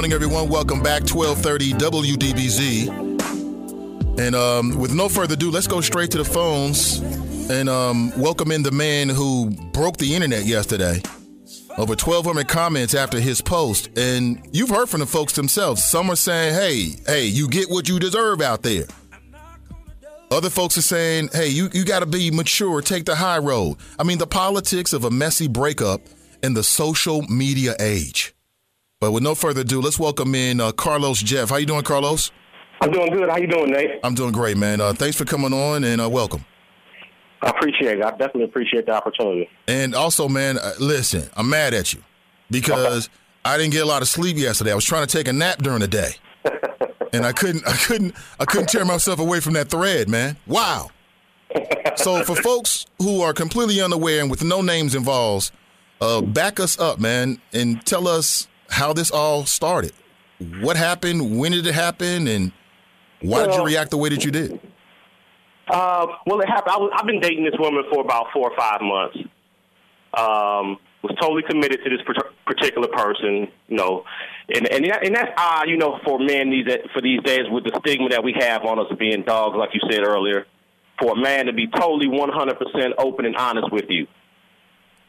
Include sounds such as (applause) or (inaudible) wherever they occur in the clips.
morning, everyone. Welcome back, 1230 WDBZ. And um, with no further ado, let's go straight to the phones and um, welcome in the man who broke the internet yesterday. Over 1,200 comments after his post. And you've heard from the folks themselves. Some are saying, hey, hey, you get what you deserve out there. Other folks are saying, hey, you, you got to be mature, take the high road. I mean, the politics of a messy breakup in the social media age. But with no further ado, let's welcome in uh, Carlos Jeff. How you doing, Carlos? I'm doing good. How you doing, Nate? I'm doing great, man. Uh, thanks for coming on and uh, welcome. I appreciate it. I definitely appreciate the opportunity. And also, man, uh, listen, I'm mad at you because okay. I didn't get a lot of sleep yesterday. I was trying to take a nap during the day, (laughs) and I couldn't. I couldn't. I couldn't tear myself away from that thread, man. Wow. so for folks who are completely unaware and with no names involved, uh, back us up, man, and tell us how this all started. What happened? When did it happen? And why well, did you react the way that you did? Uh, well, it happened. I was, I've been dating this woman for about four or five months. Um, was totally committed to this particular person, you know, and and and that's odd, you know, for men these for these days with the stigma that we have on us being dogs, like you said earlier, for a man to be totally 100% open and honest with you.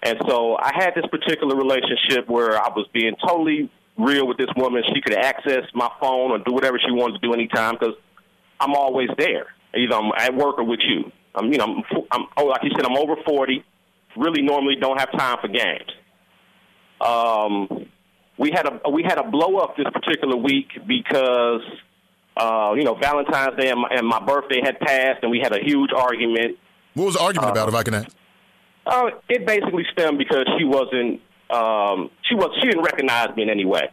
And so I had this particular relationship where I was being totally real with this woman. She could access my phone or do whatever she wanted to do anytime because I'm always there. Either I'm at work or with you. I'm, you know, I'm, I'm oh, like you said, I'm over 40. Really, normally don't have time for games. Um, we had a we had a blow up this particular week because uh, you know Valentine's Day and my, and my birthday had passed, and we had a huge argument. What was the argument uh, about, if I can ask? Uh, it basically stemmed because she wasn't um, she was she didn't recognize me in any way.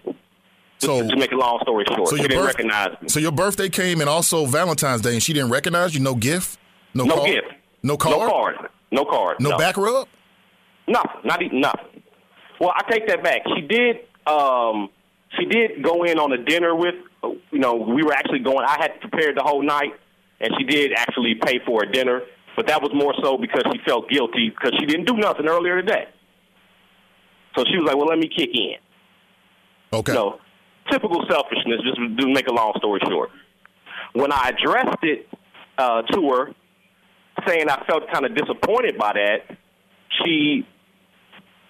So to, to make a long story short, so she didn't birth, recognize me. So your birthday came and also Valentine's Day, and she didn't recognize you. No gift, no, no card? gift, no card, no card, no card, no, no. back rub, nothing, not even nothing. Well, I take that back. She did. Um, she did go in on a dinner with. You know, we were actually going. I had prepared the whole night, and she did actually pay for a dinner. But that was more so because she felt guilty because she didn't do nothing earlier today. So she was like, "Well, let me kick in." Okay. So typical selfishness. Just to make a long story short, when I addressed it uh, to her, saying I felt kind of disappointed by that, she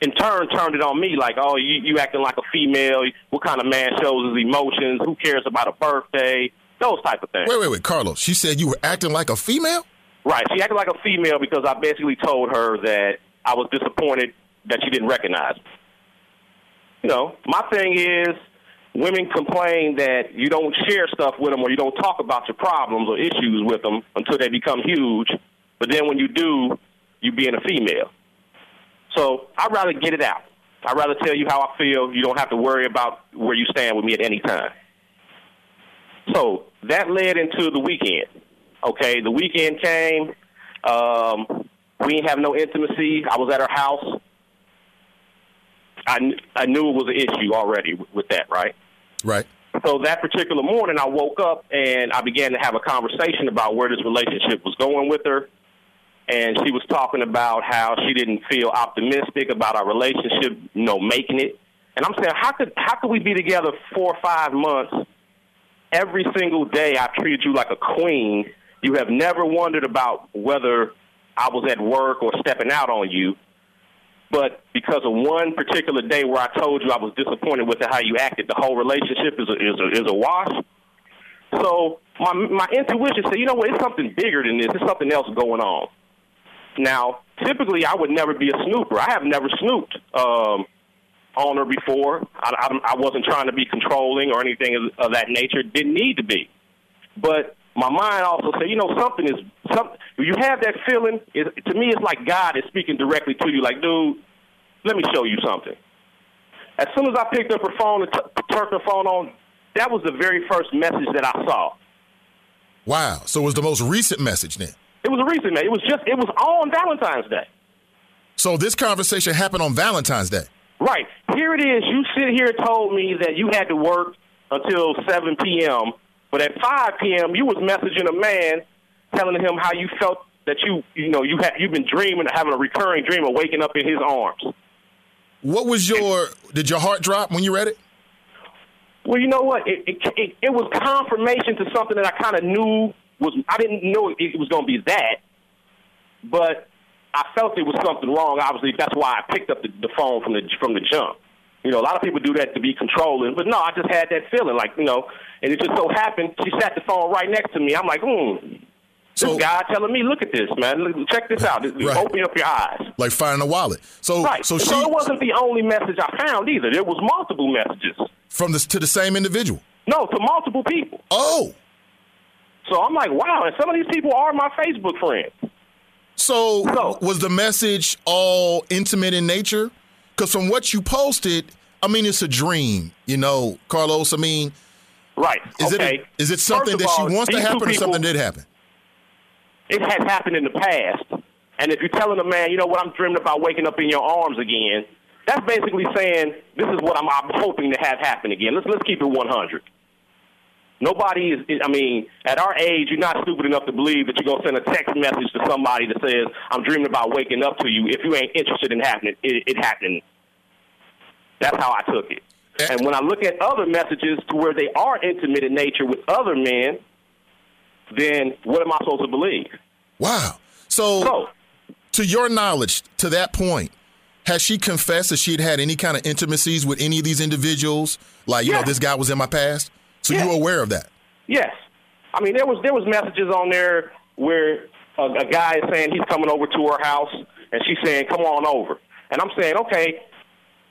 in turn turned it on me like, "Oh, you, you acting like a female. What kind of man shows his emotions? Who cares about a birthday? Those type of things." Wait, wait, wait, Carlos. She said you were acting like a female. Right. She acted like a female because I basically told her that I was disappointed that she didn't recognize me. You know, my thing is women complain that you don't share stuff with them or you don't talk about your problems or issues with them until they become huge. But then when you do, you being a female. So I'd rather get it out. I'd rather tell you how I feel. You don't have to worry about where you stand with me at any time. So that led into the weekend. Okay, the weekend came. Um, we didn't have no intimacy. I was at her house. I, I knew it was an issue already with, with that, right? Right. So that particular morning, I woke up and I began to have a conversation about where this relationship was going with her. And she was talking about how she didn't feel optimistic about our relationship, you know, making it. And I'm saying, how could how could we be together four or five months? Every single day, I treated you like a queen, you have never wondered about whether I was at work or stepping out on you. But because of one particular day where I told you I was disappointed with how you acted, the whole relationship is a, is a, is a wash. So my my intuition said, you know what, it's something bigger than this. There's something else going on. Now, typically, I would never be a snooper. I have never snooped um, on her before. I, I, I wasn't trying to be controlling or anything of, of that nature. Didn't need to be. But my mind also said, you know, something is something. You have that feeling. It, to me, it's like God is speaking directly to you. Like, dude, let me show you something. As soon as I picked up her phone and t- turned her phone on, that was the very first message that I saw. Wow! So it was the most recent message then. It was a recent message. It was just. It was on Valentine's Day. So this conversation happened on Valentine's Day. Right. Here it is. You sit here and told me that you had to work until 7 p.m but at 5 p.m., you was messaging a man, telling him how you felt that you, you know, you have you've been dreaming, having a recurring dream of waking up in his arms. What was your? Did your heart drop when you read it? Well, you know what? It it, it, it was confirmation to something that I kind of knew was. I didn't know it was going to be that, but I felt it was something wrong. Obviously, that's why I picked up the, the phone from the from the jump. You know, a lot of people do that to be controlling, but no, I just had that feeling, like you know, and it just so happened she sat the phone right next to me. I'm like, hmm. So, this guy telling me, look at this, man. Check this out. Right. Open up your eyes. Like finding a wallet. So, right. so, she, so it wasn't the only message I found either. There was multiple messages from this to the same individual. No, to multiple people. Oh. So I'm like, wow, and some of these people are my Facebook friends. So, so was the message all intimate in nature? Because from what you posted, I mean, it's a dream, you know, Carlos. I mean, right? Is okay. it is it something that all, she wants to happen, or something did happen? It has happened in the past, and if you're telling a man, you know what, I'm dreaming about waking up in your arms again, that's basically saying this is what I'm, I'm hoping to have happen again. Let's let's keep it 100. Nobody is, I mean, at our age, you're not stupid enough to believe that you're going to send a text message to somebody that says, I'm dreaming about waking up to you if you ain't interested in happening, it, it happening. That's how I took it. And when I look at other messages to where they are intimate in nature with other men, then what am I supposed to believe? Wow. So, so to your knowledge, to that point, has she confessed that she had had any kind of intimacies with any of these individuals? Like, you yes. know, this guy was in my past? So yes. you were aware of that? Yes. I mean, there was there was messages on there where a, a guy is saying he's coming over to her house, and she's saying, "Come on over." And I'm saying, "Okay,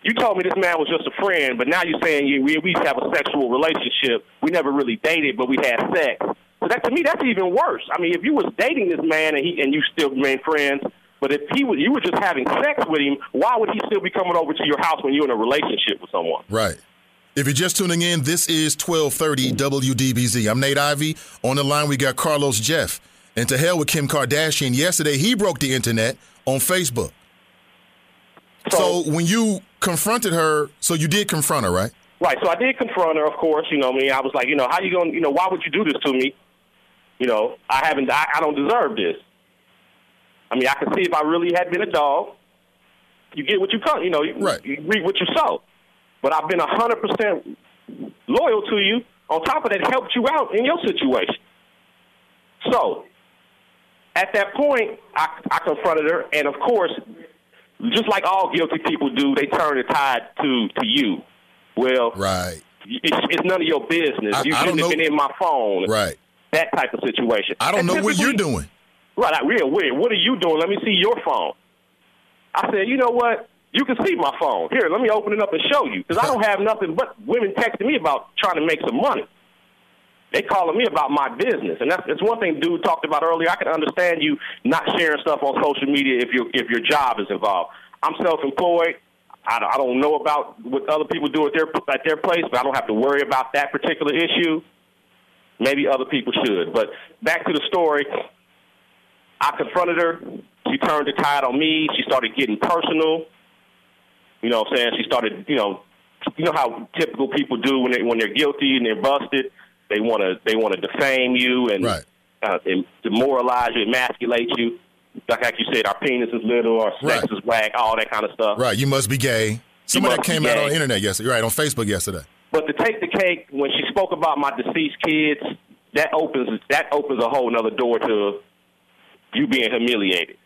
you told me this man was just a friend, but now you're saying you, we we have a sexual relationship. We never really dated, but we had sex. So that to me, that's even worse. I mean, if you was dating this man and he and you still remain friends, but if he was you were just having sex with him, why would he still be coming over to your house when you're in a relationship with someone? Right. If you're just tuning in, this is 1230 WDBZ. I'm Nate Ivey. On the line, we got Carlos Jeff. And to hell with Kim Kardashian. Yesterday, he broke the internet on Facebook. So, so when you confronted her, so you did confront her, right? Right. So I did confront her, of course. You know, I mean, I was like, you know, how you going? to You know, why would you do this to me? You know, I haven't. I, I don't deserve this. I mean, I can see if I really had been a dog, you get what you come. You know, you, right. you reap what you sow but I've been 100% loyal to you. On top of that, helped you out in your situation. So, at that point, I, I confronted her, and of course, just like all guilty people do, they turn the tide to to you. Well, right. It's, it's none of your business. I, you I shouldn't have been in my phone. Right. That type of situation. I don't and know what you're doing. Right. I, real weird. What are you doing? Let me see your phone. I said, you know what? You can see my phone. Here, let me open it up and show you. Because I don't have nothing but women texting me about trying to make some money. They calling me about my business, and that's it's one thing dude talked about earlier. I can understand you not sharing stuff on social media if your if your job is involved. I'm self-employed. I, I don't know about what other people do at their at their place, but I don't have to worry about that particular issue. Maybe other people should. But back to the story. I confronted her. She turned the tide on me. She started getting personal. You know what I'm saying? She started, you know, you know how typical people do when they when they're guilty and they're busted. They want to they want to defame you and, right. uh, and demoralize you, emasculate you. Like like you said, our penis is little, our sex right. is whack, all that kind of stuff. Right. You must be gay. Somebody that came out on the internet yesterday, right? On Facebook yesterday. But to take the cake, when she spoke about my deceased kids, that opens that opens a whole another door to you being humiliated.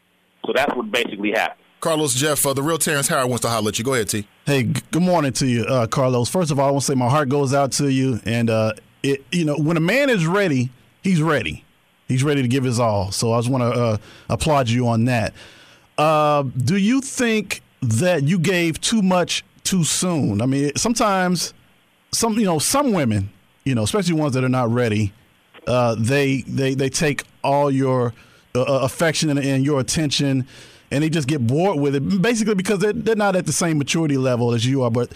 So that's what basically happened. Carlos Jeff, uh, the real Terrence Howard wants to holler at you. Go ahead, T. Hey, g- good morning to you, uh, Carlos. First of all, I want to say my heart goes out to you. And, uh, it, you know, when a man is ready, he's ready. He's ready to give his all. So I just want to uh, applaud you on that. Uh, do you think that you gave too much too soon? I mean, sometimes some, you know, some women, you know, especially ones that are not ready, uh, they, they, they take all your affection and, and your attention – and they just get bored with it, basically because they're, they're not at the same maturity level as you are. But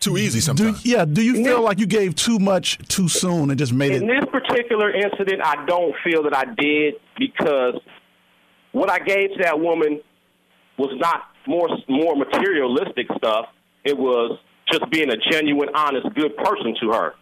too easy sometimes. Do, yeah. Do you feel like you gave too much too soon and just made in it? In this particular incident, I don't feel that I did because what I gave to that woman was not more more materialistic stuff. It was just being a genuine, honest, good person to her.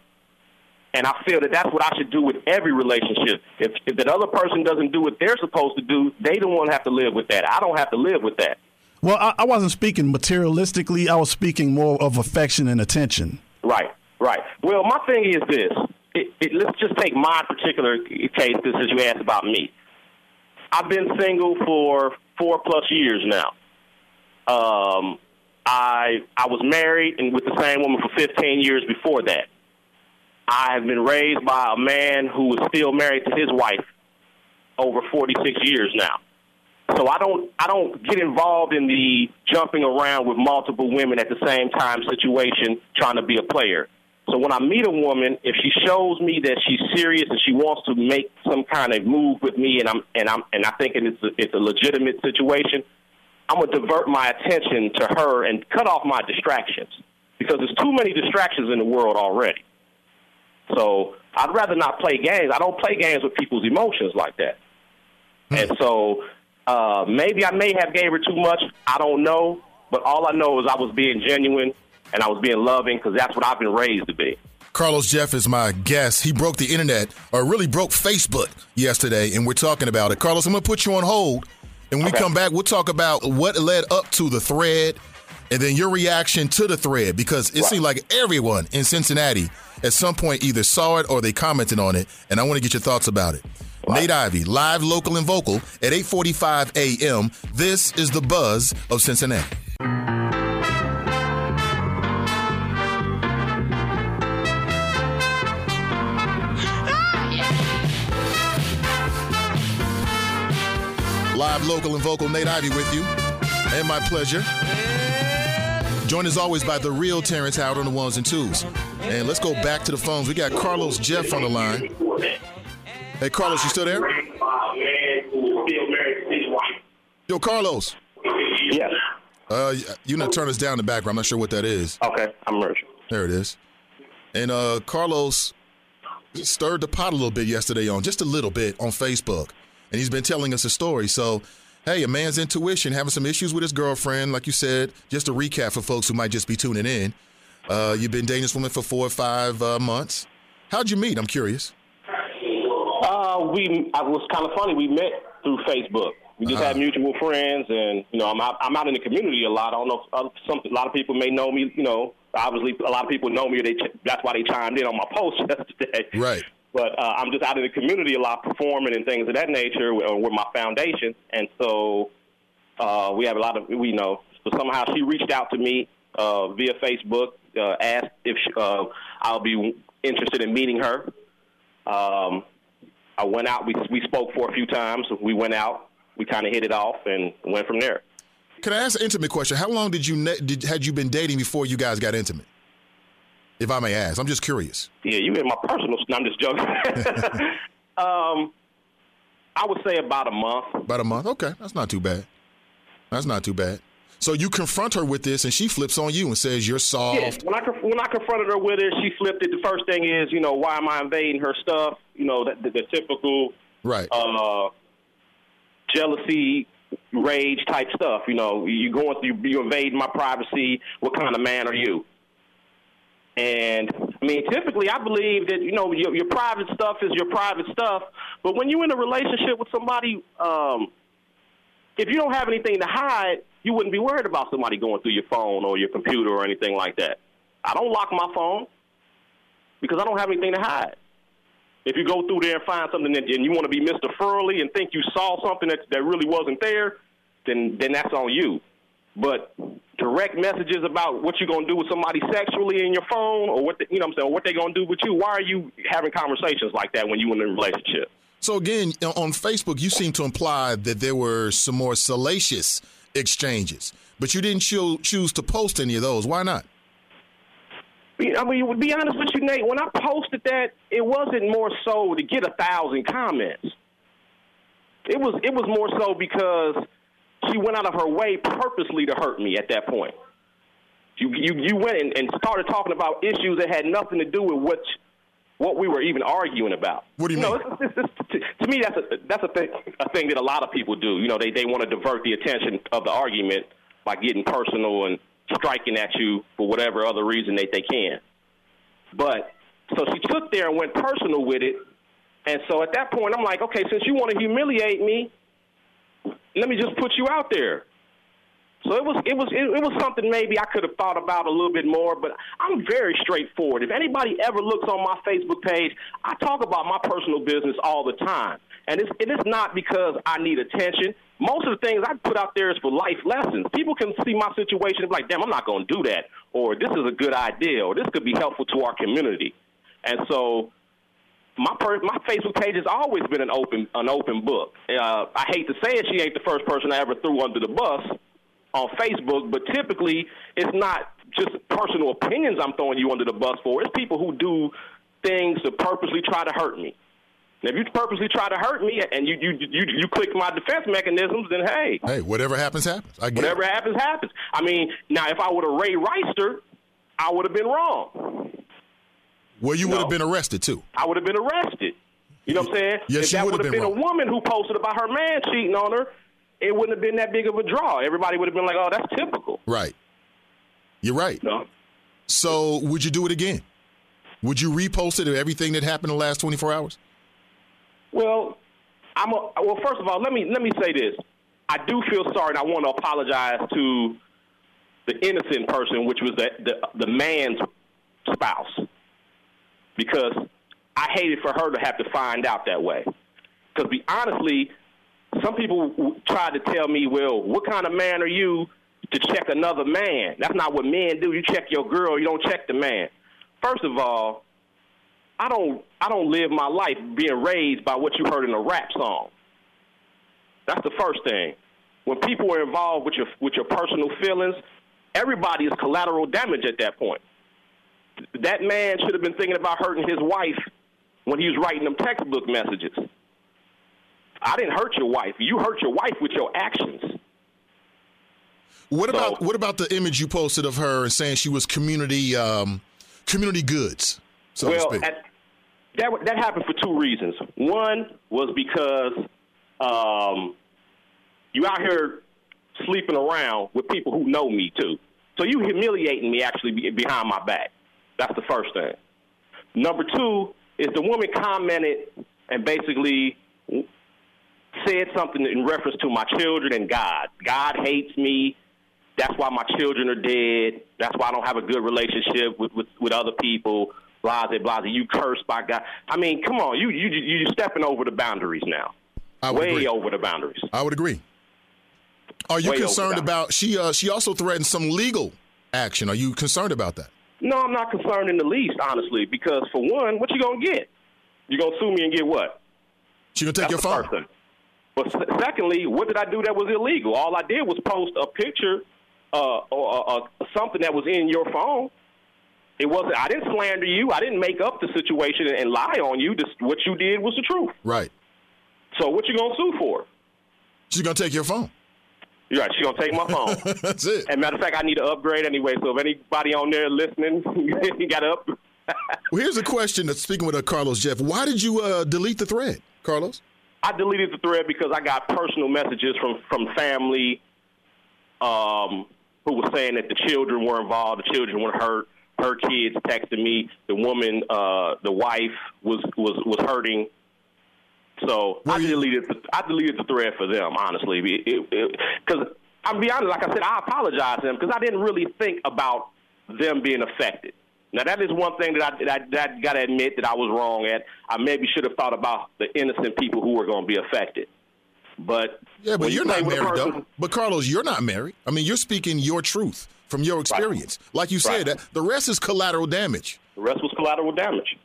And I feel that that's what I should do with every relationship. If, if that other person doesn't do what they're supposed to do, they don't want to have to live with that. I don't have to live with that. Well, I, I wasn't speaking materialistically. I was speaking more of affection and attention. Right, Right. Well, my thing is this. It, it, let's just take my particular case, this is you asked about me. I've been single for four plus years now. Um, I I was married and with the same woman for 15 years before that. I have been raised by a man who is still married to his wife over 46 years now. So I don't I don't get involved in the jumping around with multiple women at the same time situation trying to be a player. So when I meet a woman, if she shows me that she's serious and she wants to make some kind of move with me, and I'm and I'm and I think it's a, it's a legitimate situation, I'm gonna divert my attention to her and cut off my distractions because there's too many distractions in the world already. So I'd rather not play games. I don't play games with people's emotions like that. Hmm. And so uh, maybe I may have gave her too much. I don't know. But all I know is I was being genuine and I was being loving because that's what I've been raised to be. Carlos Jeff is my guest. He broke the internet, or really broke Facebook yesterday, and we're talking about it. Carlos, I'm going to put you on hold. And when okay. we come back, we'll talk about what led up to the thread and then your reaction to the thread because it right. seemed like everyone in Cincinnati at some point either saw it or they commented on it. And I want to get your thoughts about it. Nate Ivey, live, local, and vocal at 8:45 a.m. This is the buzz of Cincinnati. Live, local, and vocal, Nate Ivey with you. And my pleasure. Joined as always by the real Terrence Howard on the ones and twos. And let's go back to the phones. We got Carlos Jeff on the line. Hey, Carlos, you still there? Yo, Carlos. Yes. Uh, you know, turn us down in the background. I'm not sure what that is. Okay, I'm ready. There it is. And uh, Carlos stirred the pot a little bit yesterday on just a little bit on Facebook and he's been telling us a story. So, hey, a man's intuition having some issues with his girlfriend, like you said. Just a recap for folks who might just be tuning in. Uh, you've been dating this woman for four or five uh, months. How'd you meet? I'm curious. Uh, we I was kind of funny. We met through Facebook. We just uh-huh. had mutual friends, and you know, I'm out, I'm out in the community a lot. I don't know. If, some a lot of people may know me. You know, obviously, a lot of people know me. They that's why they chimed in on my post (laughs) yesterday. Right. But uh, I'm just out in the community a lot, performing and things of that nature with, uh, with my foundation, and so uh, we have a lot of we know. So somehow she reached out to me uh, via Facebook, uh, asked if she, uh, I'll be interested in meeting her. Um, I went out. We we spoke for a few times. We went out. We kind of hit it off and went from there. Can I ask an intimate question? How long did you did had you been dating before you guys got intimate? If I may ask. I'm just curious. Yeah, you in my personal. I'm just joking. (laughs) um, I would say about a month. About a month. Okay, that's not too bad. That's not too bad. So you confront her with this, and she flips on you and says you're soft. Yeah, when I when I confronted her with it, she flipped it. The first thing is, you know, why am I invading her stuff? You know, the, the, the typical right uh, jealousy, rage type stuff. You know, you going through, you invading my privacy. What kind of man are you? And I mean, typically, I believe that you know your, your private stuff is your private stuff. But when you're in a relationship with somebody, um, if you don't have anything to hide, you wouldn't be worried about somebody going through your phone or your computer or anything like that. I don't lock my phone because I don't have anything to hide. If you go through there and find something that, and you want to be Mr. Furley and think you saw something that, that really wasn't there, then then that's on you. But direct messages about what you're gonna do with somebody sexually in your phone, or what the, you know, what I'm saying, or what they're gonna do with you. Why are you having conversations like that when you're in a relationship? So again, on Facebook, you seem to imply that there were some more salacious exchanges, but you didn't cho- choose to post any of those. Why not? I mean, to be honest with you, Nate, when I posted that, it wasn't more so to get a thousand comments. It was it was more so because she went out of her way purposely to hurt me at that point. You you you went and, and started talking about issues that had nothing to do with what what we were even arguing about. What do you, you mean? Know, it's, it's, it's, to me, that's a that's a thing a thing that a lot of people do. You know, they they want to divert the attention of the argument by getting personal and striking at you for whatever other reason they they can. But so she took there and went personal with it, and so at that point, I'm like, okay, since you want to humiliate me, let me just put you out there. So it was it was it, it was something maybe I could have thought about a little bit more, but I'm very straightforward. If anybody ever looks on my Facebook page, I talk about my personal business all the time. And it's it is not because I need attention. Most of the things I put out there is for life lessons. People can see my situation and be like, damn, I'm not going to do that. Or this is a good idea. Or this could be helpful to our community. And so my per- my Facebook page has always been an open an open book. Uh, I hate to say it, she ain't the first person I ever threw under the bus on Facebook, but typically it's not just personal opinions I'm throwing you under the bus for. It's people who do things to purposely try to hurt me. And if you purposely try to hurt me and you you you, you click my defense mechanisms, then hey, hey, whatever happens, happens. I get whatever it. happens, happens. I mean, now if I would have Ray Reister, I would have been wrong. Well, you No. would have been arrested too. I would have been arrested. You know what I'm saying? Yes, if that would have been been, a woman who posted about her man cheating on her, it wouldn't have been that big of a draw. Everybody would have been like, "Oh, that's typical." Right. You're right. No. So, would you do it again? Would you repost it of everything that happened in the last 24 hours? Well, I'm a, well. First of all, let me let me say this. I do feel sorry, and I want to apologize to the innocent person, which was the the, the man's spouse, because I hated for her to have to find out that way. Because, be honestly, some people tried to tell me, "Well, what kind of man are you to check another man? That's not what men do. You check your girl, you don't check the man." First of all, I don't I don't live my life being raised by what you heard in a rap song. That's the first thing. When people are involved with your with your personal feelings, everybody is collateral damage at that point. That man should have been thinking about hurting his wife when he was writing them textbook messages. I didn't hurt your wife. You hurt your wife with your actions. What So- about what about the image you posted of her and saying she was community um, community goods, so well, at, that that happened for two reasons. One was because um, you out here sleeping around with people who know me too. So you humiliating me actually behind my back. That's the first thing. Number two is the woman commented and basically said something in reference to my children and God. God hates me. That's why my children are dead. That's why I don't have a good relationship with, with, with other people. Blase, blase. You cursed by God. I mean, come on. You you you stepping over the boundaries now. I would Way agree. over the boundaries. I would agree. Are you Way concerned about she? Uh, she also threatened some legal action. Are you concerned about that? No, I'm not concerned in the least, honestly, because for one, what you gonna get? You gonna sue me and get what? She gonna take That's your phone? But secondly, what did I do that was illegal? All I did was post a picture uh, or uh, uh, something that was in your phone. It wasn't. I didn't slander you. I didn't make up the situation and, and lie on you. This, what you did was the truth. Right. So what you gonna sue for? She's gonna take your phone. You're right. She's gonna take my phone. (laughs) That's it. and matter of fact, I need to upgrade anyway. So if anybody on there listening, (laughs) you got up. (laughs) Well, here's a question. That's speaking with uh, Carlos Jeff. Why did you uh, delete the thread, Carlos? I deleted the thread because I got personal messages from from family um, who was saying that the children were involved, the children were hurt. Her kids texted me. The woman, uh, the wife, was was was hurting. So Well, I you- deleted the, I deleted the thread for them. Honestly, because I'm be honest, like I said, I apologize to them because I didn't really think about them being affected. Now that is one thing that I, that that got to admit that I was wrong at. I maybe should have thought about the innocent people who were going to be affected. But Yeah, but you you're play not married though. But Carlos, you're not married. I mean, you're speaking your truth from your experience. Like you said, Right. that the rest is collateral damage. The rest was collateral damage.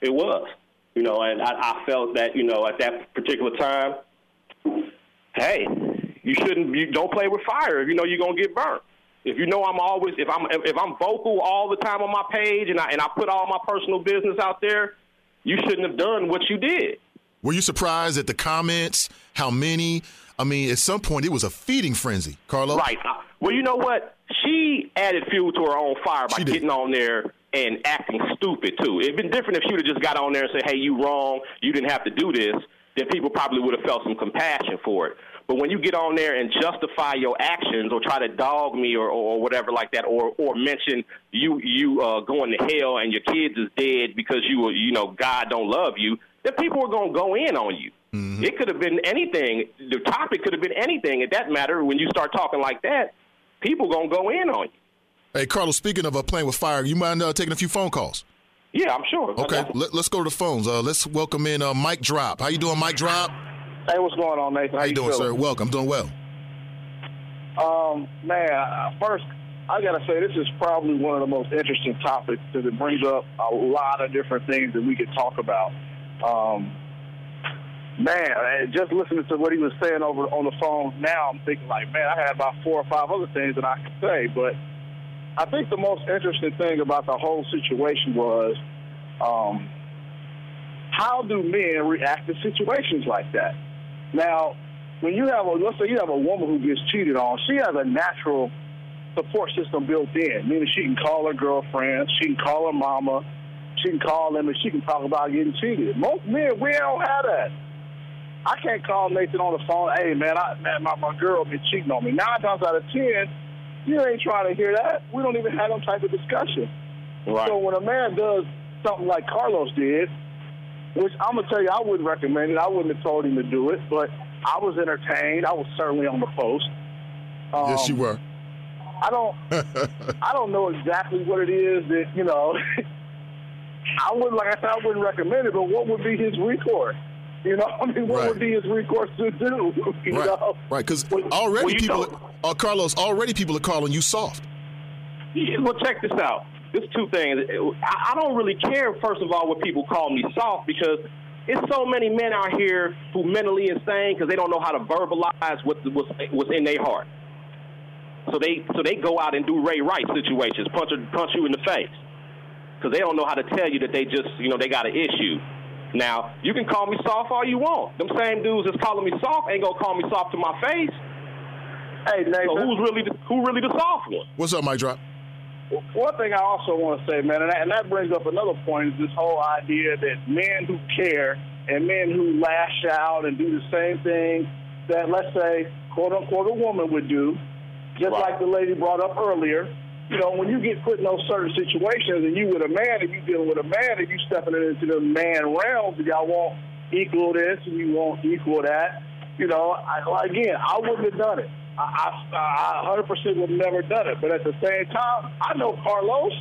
It was, you know, and I, I felt that, you know, at that particular time, hey, you shouldn't, you don't play with fire if you know you're gonna get burnt. If you know I'm always, if I'm, if I'm vocal all the time on my page and I and I put all my personal business out there, you shouldn't have done what you did. Were you surprised at the comments? How many? I mean, at some point, it was a feeding frenzy, Carlos. Right. Well, you know what? She added fuel to her own fire by getting on there and acting stupid too. It'd been different if she would have just got on there and said, "Hey, you wrong. You didn't have to do this." Then people probably would have felt some compassion for it. But when you get on there and justify your actions or try to dog me or, or whatever like that, or or mention you you uh, going to hell and your kids is dead because you were- you know God don't love you, then people are gonna go in on you. Mm-hmm. It could have been anything. The topic could have been anything. It doesn't matter when you start talking like that. People gonna go in on you. Hey, Carlos. Speaking of uh, playing with fire, you mind uh, taking a few phone calls? Yeah, I'm sure. Okay, Let, us go to the phones. Uh, let's welcome in uh, Mike Drop. How you doing, Mike Drop? Hey, what's going on, Nathan? How, How you doing, feeling? sir? Welcome. Doing well. Um, man, first I gotta say this is probably one of the most interesting topics because it brings up a lot of different things that we could talk about. Um, man, just listening to what he was saying over on the phone, now I'm thinking like, man, I had about four or five other things that I could say, but I think the most interesting thing about the whole situation was um, how do men react to situations like that? Now, when you have a let's say you have a woman who gets cheated on, she has a natural support system built in, meaning she can call her girlfriend, she can call her mama, she can call them, and she can talk about getting cheated. Most men, we don't have that. I can't call Nathan on the phone. Hey man, I, man, my, my girl been cheating on me. Nine times out of ten, you ain't trying to hear that. We don't even have them type of discussion. Right. So when a man does something like Carlos did, which I'm gonna tell you, I wouldn't recommend it. I wouldn't have told him to do it, but I was entertained. I was certainly on the post. Um, yes, you were. I don't. (laughs) I don't know exactly what it is that you know. (laughs) I wouldn't, like I said, I wouldn't recommend it. But what would be his recourse? You know, I mean, what right. would be his recourse to do? (laughs) You right. know? Right, because already people, are, uh, Carlos, already people are calling you soft. Yeah, well, check this out. There's two things. I, I don't really care, first of all, what people call me soft because it's so many men out here who mentally insane because they don't know how to verbalize what's, what's, what's in their heart. So they so they go out and do Ray Rice situations, punch punch you in the face, because they don't know how to tell you that they just you know they got an issue. Now you can call me soft all you want. Them same dudes that's calling me soft ain't gonna call me soft to my face. Hey, Nathan. So who's really the, who really the soft one? What's up, Mike Drop? One thing I also want to say, man, and that, and that brings up another point, is this whole idea that men who care and men who lash out and do the same thing that, let's say, quote unquote, a woman would do, just right. like the lady brought up earlier. You know, when you get put in those certain situations and you with a man and you dealing with a man and you stepping into the man realms and y'all want equal this and you want equal that, you know, I, again, I wouldn't have done it. I, I, I 100% would have never done it. But at the same time, I know Carlos.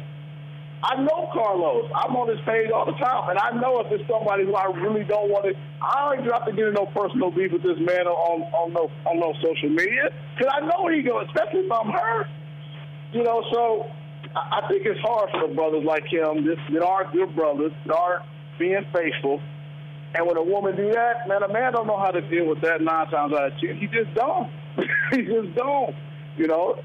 I know Carlos. I'm on his page all the time, and I know if it's somebody who I really don't want to. I don't even have to get in no personal beef with this man on on no on no social media because I know he goes, especially if I'm her. You know, so I think it's hard for the brothers like him, this that are good brothers, that are being faithful. And when a woman do that, man, a man don't know how to deal with that nine times out of ten. He just don't. (laughs) he just don't. You know,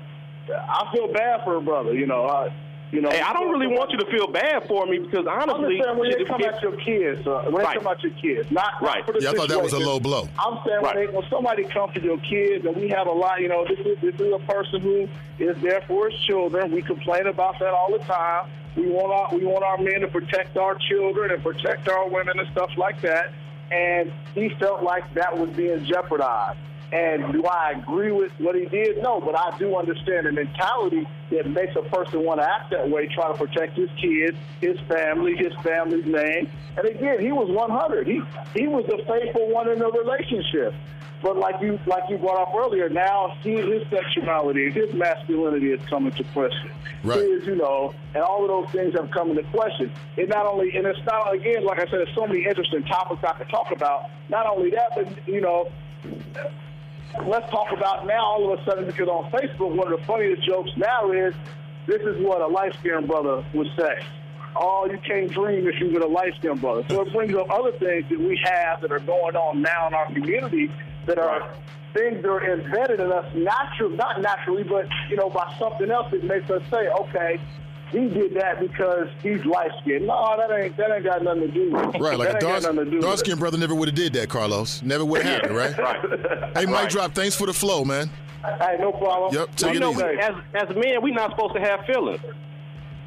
I feel bad for a brother. You know, I, you know. Hey, I don't really want you to feel bad for me because honestly, I'm when they come at your kids, uh, when right. they come at your kids, not right. Not yeah, I thought that was a low blow. I'm saying right. when, they, when somebody comes to your kids, and we have a lot. You know, this is this is a person who is there for his children. We complain about that all the time. We want our we want our men to protect our children and protect our women and stuff like that. And he felt like that was being jeopardized. And do I agree with what he did? No, but I do understand the mentality that makes a person want to act that way, try to protect his kids, his family, his family's name. And again, he was 100. He he was the faithful one in the relationship. But like you like you brought up earlier, now he, his sexuality, his masculinity is coming to question. Right. His, you know, and all of those things have come into question. It not only and it's not again, like I said, there's so many interesting topics I could talk about. Not only that, but you know let's talk about now all of a sudden because on Facebook, one of the funniest jokes now is this is what a light skinned brother would say. Oh, you can't dream if you get a light skinned brother. So it brings up other things that we have that are going on now in our community that are things that are embedded in us naturally, not naturally, but you know, by something else that makes us say, okay, he did that because he's light skinned. No, that ain't that ain't got nothing to do. With it. Right, like a dark, dark skinned brother never would have did that, Carlos. Never would have happened, right? right. Hey, Mike right. Drop, thanks for the flow, man. Hey, no problem. Yep, take well, it know, easy. As as men, we're not supposed to have feelings.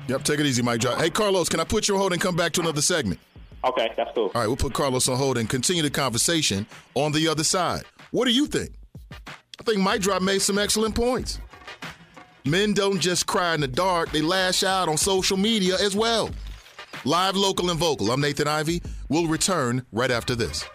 Yep, take it easy, Mike Drop. Hey, Carlos, can I put you on hold and come back to another segment? Okay, that's cool. All right, we'll put Carlos on hold and continue the conversation on the other side. What do you think? I think Mike Drop made some excellent points. Men don't just cry in the dark, they lash out on social media as well. Live, local, and vocal. I'm Nathan Ivey. We'll return right after this.